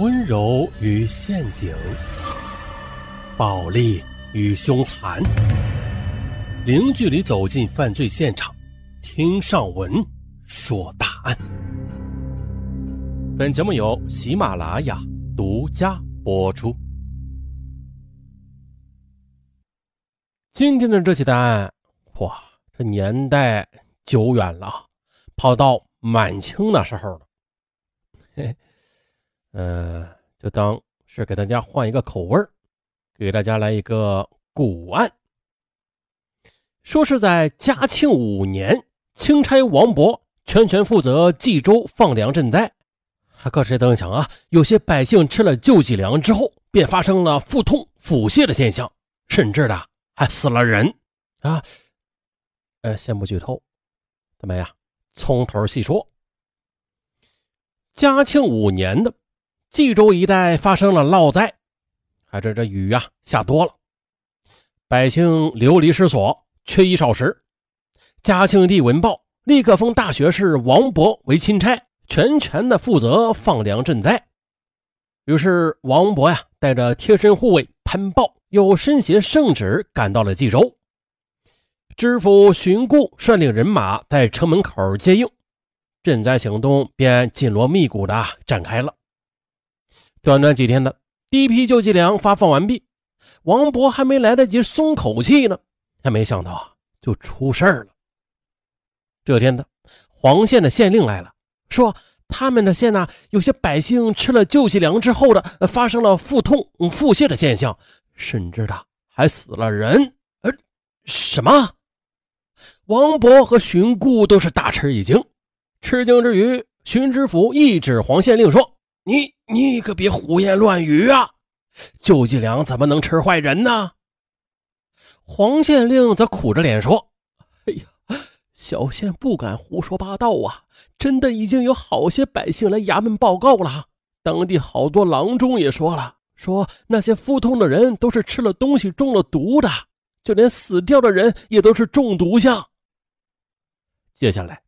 温柔与陷阱，暴力与凶残，零距离走进犯罪现场，听上文说大案。本节目由喜马拉雅独家播出。今天的这起大案，哇，这年代久远了，跑到满清那时候了。嘿。呃，就当是给大家换一个口味给大家来一个古案。说是在嘉庆五年，钦差王勃全权负责冀州放粮赈灾。可谁曾想啊，有些百姓吃了救济粮之后，便发生了腹痛、腹泻的现象，甚至的还死了人啊！呃，先不剧透，咱们呀，从头细说。嘉庆五年的。冀州一带发生了涝灾，还这这雨呀下多了，百姓流离失所，缺衣少食。嘉庆帝闻报，立刻封大学士王勃为钦差，全权的负责放粮赈灾。于是王勃呀，带着贴身护卫潘豹，又身携圣旨，赶到了冀州。知府荀固率领人马在城门口接应，赈灾行动便紧锣密鼓的展开了。短短几天的第一批救济粮发放完毕，王勃还没来得及松口气呢，他没想到啊，就出事儿了。这天的黄县的县令来了，说他们的县呢，有些百姓吃了救济粮之后的，发生了腹痛、腹泻的现象，甚至的还死了人。呃，什么？王勃和荀固都是大吃一惊，吃惊之余，荀知府一指黄县令说。你你可别胡言乱语啊！救济粮怎么能吃坏人呢？黄县令则苦着脸说：“哎呀，小县不敢胡说八道啊！真的已经有好些百姓来衙门报告了，当地好多郎中也说了，说那些腹痛的人都是吃了东西中了毒的，就连死掉的人也都是中毒相。”接下来，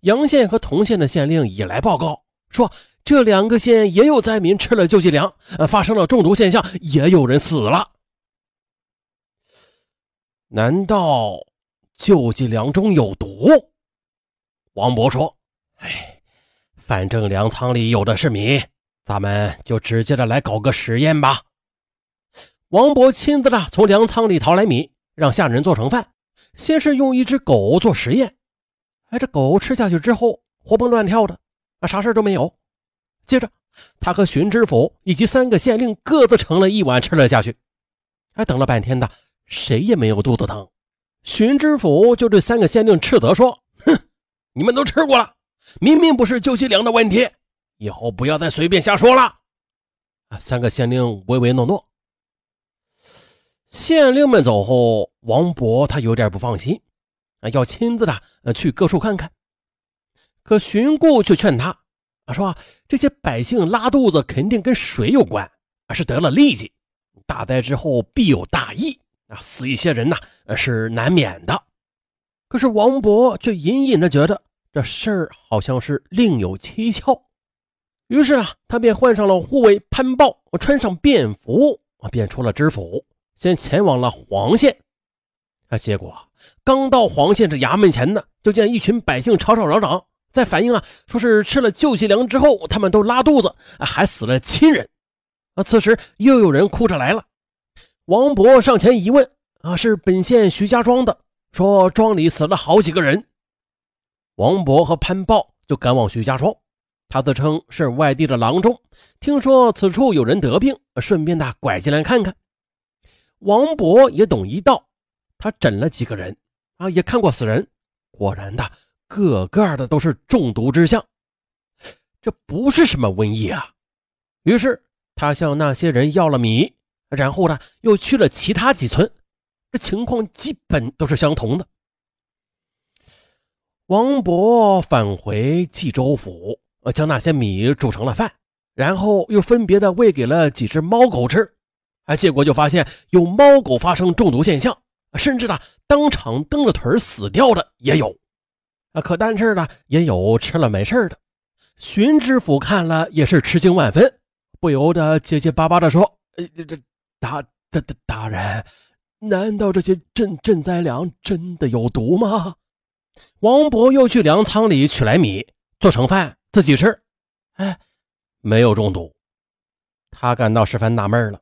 阳县和同县的县令也来报告说。这两个县也有灾民吃了救济粮，呃，发生了中毒现象，也有人死了。难道救济粮中有毒？王博说：“哎，反正粮仓里有的是米，咱们就直接的来搞个实验吧。”王博亲自的从粮仓里淘来米，让下人做成饭。先是用一只狗做实验，哎，这狗吃下去之后活蹦乱跳的，啊，啥事都没有。接着，他和荀知府以及三个县令各自盛了一碗吃了下去。还等了半天的，谁也没有肚子疼。荀知府就对三个县令斥责说：“哼，你们都吃过了，明明不是救济粮的问题，以后不要再随便瞎说了。”啊，三个县令唯唯诺诺。县令们走后，王勃他有点不放心，啊，要亲自的去各处看看。可荀固却劝他。说这些百姓拉肚子肯定跟水有关，而是得了痢疾。大灾之后必有大疫，啊，死一些人呐，是难免的。可是王勃却隐隐的觉得这事儿好像是另有蹊跷。于是啊，他便换上了护卫潘豹，穿上便服啊，便出了知府，先前往了黄县。啊，结果刚到黄县这衙门前呢，就见一群百姓吵吵嚷嚷。在反映啊，说是吃了救济粮之后，他们都拉肚子，还死了亲人。啊，此时又有人哭着来了。王勃上前一问，啊，是本县徐家庄的，说庄里死了好几个人。王勃和潘豹就赶往徐家庄，他自称是外地的郎中，听说此处有人得病，顺便的拐进来看看。王勃也懂医道，他诊了几个人，啊，也看过死人，果然的。个个的都是中毒之象，这不是什么瘟疫啊！于是他向那些人要了米，然后呢又去了其他几村，这情况基本都是相同的。王勃返回冀州府，将那些米煮成了饭，然后又分别的喂给了几只猫狗吃，啊，结果就发现有猫狗发生中毒现象，甚至呢当场蹬了腿死掉的也有。啊，可但是呢，也有吃了没事的。荀知府看了也是吃惊万分，不由得结结巴巴地说：“呃，这大大大大人，难道这些赈赈灾粮真的有毒吗？”王博又去粮仓里取来米，做成饭自己吃。哎，没有中毒，他感到十分纳闷了。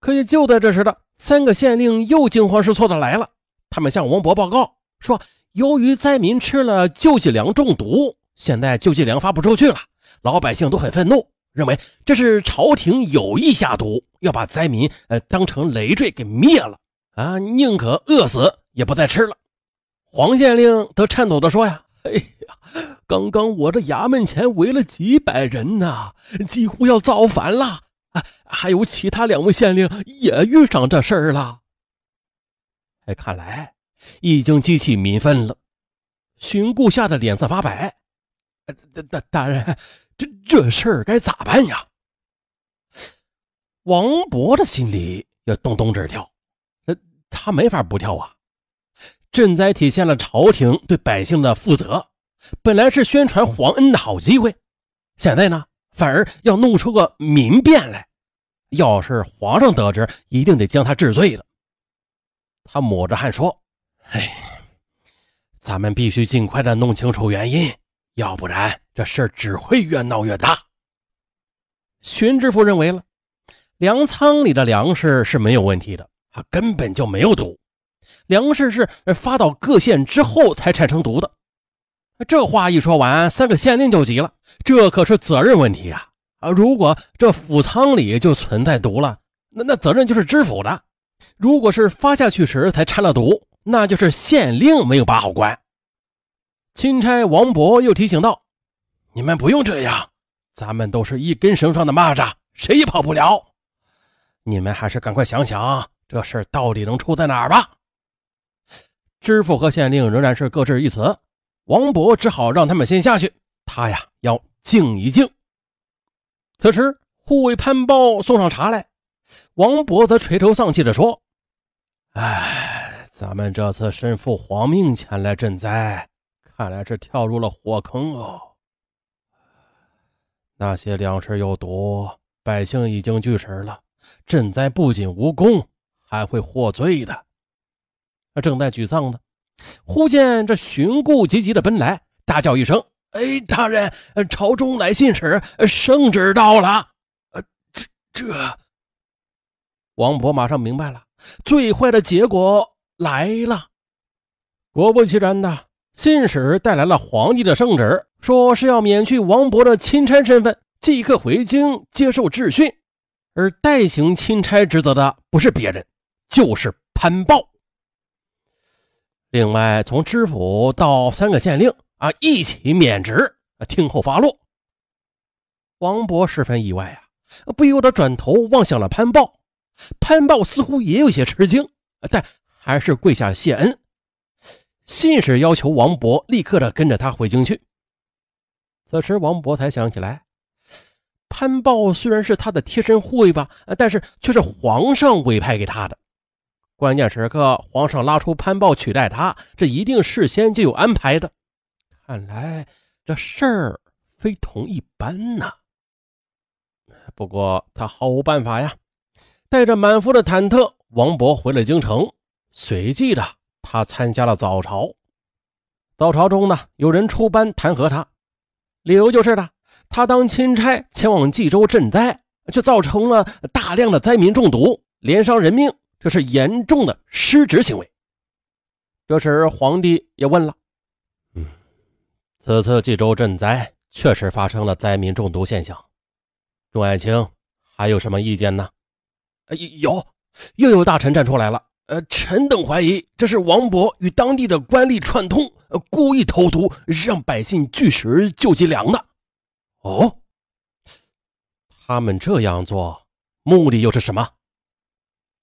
可是就在这时的，三个县令又惊慌失措的来了。他们向王博报告说，由于灾民吃了救济粮中毒，现在救济粮发不出去了，老百姓都很愤怒，认为这是朝廷有意下毒，要把灾民呃当成累赘给灭了啊，宁可饿死也不再吃了。黄县令则颤抖地说：“呀，哎呀，刚刚我这衙门前围了几百人呢，几乎要造反了。啊，还有其他两位县令也遇上这事儿了。哎，看来已经激起民愤了。”荀顾吓得脸色发白。“大大大人，这这事儿该咋办呀？”王博的心里要咚咚直跳，呃，他没法不跳啊。赈灾体现了朝廷对百姓的负责，本来是宣传皇恩的好机会，现在呢，反而要弄出个民变来。要是皇上得知，一定得将他治罪了。他抹着汗说：“哎，咱们必须尽快的弄清楚原因，要不然这事只会越闹越大。”荀知府认为了，粮仓里的粮食是没有问题的，啊根本就没有毒。粮食是发到各县之后才产生毒的。这话一说完，三个县令就急了，这可是责任问题啊！啊，如果这府仓里就存在毒了，那那责任就是知府的；如果是发下去时才掺了毒，那就是县令没有把好关。钦差王博又提醒道：“你们不用这样，咱们都是一根绳上的蚂蚱，谁也跑不了。你们还是赶快想想，这事到底能出在哪儿吧。”知府和县令仍然是各执一词，王博只好让他们先下去，他呀要静一静。此时护卫潘豹送上茶来，王博则垂头丧气地说：“哎，咱们这次身负皇命前来赈灾，看来是跳入了火坑哦。那些粮食有毒，百姓已经拒食了，赈灾不仅无功，还会获罪的。”正在沮丧呢，忽见这荀顾急急的奔来，大叫一声：“哎，大人，朝中来信使，圣旨到了。”呃，这这，王博马上明白了，最坏的结果来了。果不其然的，信使带来了皇帝的圣旨，说是要免去王博的钦差身份，即刻回京接受质询。而代行钦差职责的不是别人，就是潘豹。另外，从知府到三个县令啊，一起免职，听候发落。王博十分意外啊，不由得转头望向了潘豹。潘豹似乎也有些吃惊，但还是跪下谢恩。信使要求王博立刻的跟着他回京去。此时，王博才想起来，潘豹虽然是他的贴身护卫吧，但是却是皇上委派给他的。关键时刻，皇上拉出潘豹取代他，这一定事先就有安排的。看来这事儿非同一般呐。不过他毫无办法呀。带着满腹的忐忑，王勃回了京城。随即的，他参加了早朝。早朝中呢，有人出班弹劾他，理由就是呢，他当钦差前往冀州赈灾，却造成了大量的灾民中毒，连伤人命。这是严重的失职行为。这时，皇帝也问了：“嗯，此次冀州赈灾确实发生了灾民中毒现象，众爱卿还有什么意见呢？”“有，又有大臣站出来了。呃，臣等怀疑这是王勃与当地的官吏串通，呃故意投毒，让百姓拒食救济粮的。”“哦，他们这样做目的又是什么？”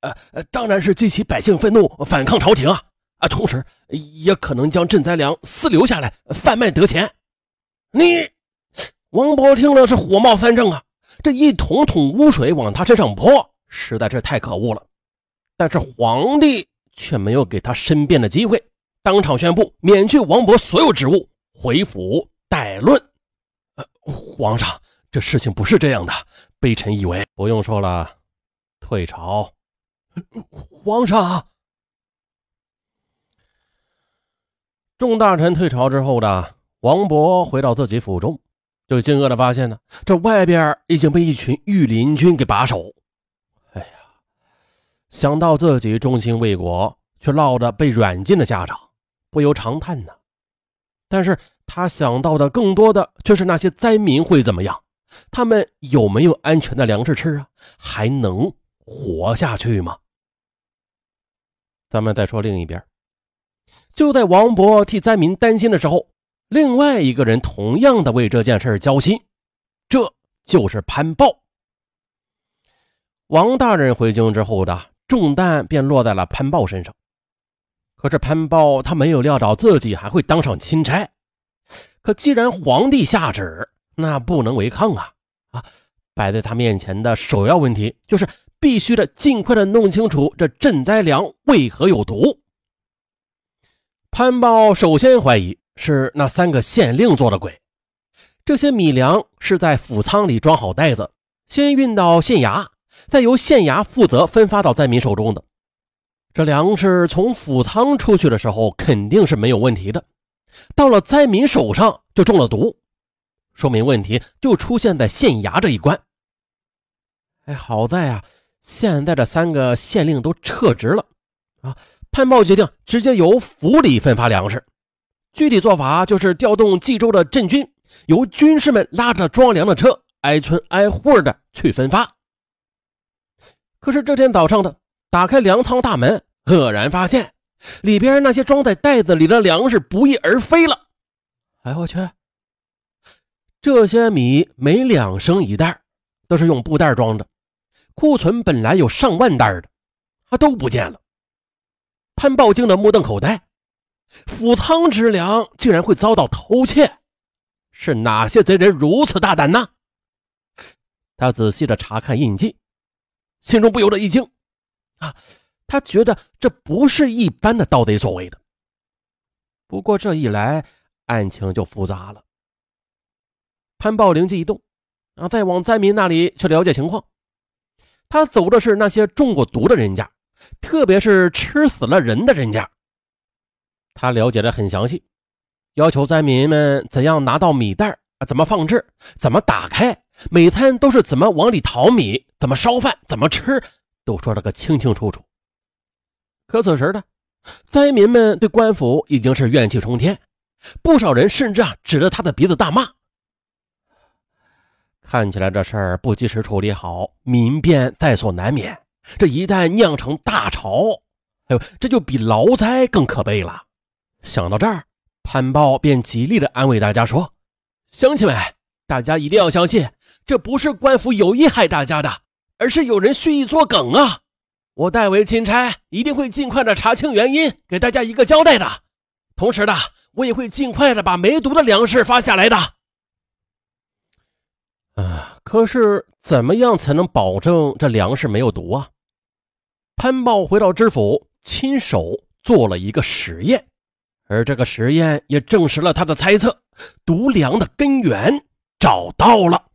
呃，当然是激起百姓愤怒，反抗朝廷啊！啊，同时也可能将赈灾粮私留下来贩卖得钱。你，王博听了是火冒三丈啊！这一桶桶污水往他身上泼，实在是太可恶了。但是皇帝却没有给他申辩的机会，当场宣布免去王博所有职务，回府待论。呃，皇上，这事情不是这样的。微臣以为不用说了，退朝。皇上，众大臣退朝之后的王勃回到自己府中，就惊愕的发现呢，这外边已经被一群御林军给把守。想到自己忠心为国，却落得被软禁的下场，不由长叹呢。但是他想到的更多的却是那些灾民会怎么样，他们有没有安全的粮食吃啊？还能活下去吗？咱们再说另一边，就在王勃替灾民担心的时候，另外一个人同样的为这件事焦心，这就是潘豹。王大人回京之后的重担便落在了潘豹身上。可是潘豹他没有料到自己还会当上钦差，可既然皇帝下旨，那不能违抗啊！啊，摆在他面前的首要问题就是。必须得，尽快的弄清楚这赈灾粮为何有毒。潘豹首先怀疑是那三个县令做的鬼。这些米粮是在府仓里装好袋子，先运到县衙，再由县衙负责分发到灾民手中的。这粮食从府仓出去的时候肯定是没有问题的，到了灾民手上就中了毒，说明问题就出现在县衙这一关。哎，好在啊。现在这三个县令都撤职了，啊！潘豹决定直接由府里分发粮食，具体做法就是调动冀州的镇军，由军士们拉着装粮的车，挨村挨户的去分发。可是这天早上的打开粮仓大门，愕然发现里边那些装在袋子里的粮食不翼而飞了。哎，我去！这些米每两升一袋，都是用布袋装的。库存本来有上万袋的，它都不见了。潘豹惊得目瞪口呆，府仓之粮竟然会遭到偷窃，是哪些贼人如此大胆呢？他仔细的查看印记，心中不由得一惊，啊，他觉得这不是一般的盗贼所为的。不过这一来，案情就复杂了。潘豹灵机一动，啊，再往灾民那里去了解情况。他走的是那些中过毒的人家，特别是吃死了人的人家。他了解的很详细，要求灾民们怎样拿到米袋怎么放置，怎么打开，每餐都是怎么往里淘米，怎么烧饭，怎么吃，都说了个清清楚楚。可此时呢，灾民们对官府已经是怨气冲天，不少人甚至啊指着他的鼻子大骂。看起来这事儿不及时处理好，民变在所难免。这一旦酿成大潮，哎呦，这就比劳灾更可悲了。想到这儿，潘豹便极力的安慰大家说：“乡亲们，大家一定要相信，这不是官府有意害大家的，而是有人蓄意作梗啊！我代为钦差，一定会尽快的查清原因，给大家一个交代的。同时呢，我也会尽快的把没毒的粮食发下来的。”啊！可是怎么样才能保证这粮食没有毒啊？潘豹回到知府，亲手做了一个实验，而这个实验也证实了他的猜测：毒粮的根源找到了。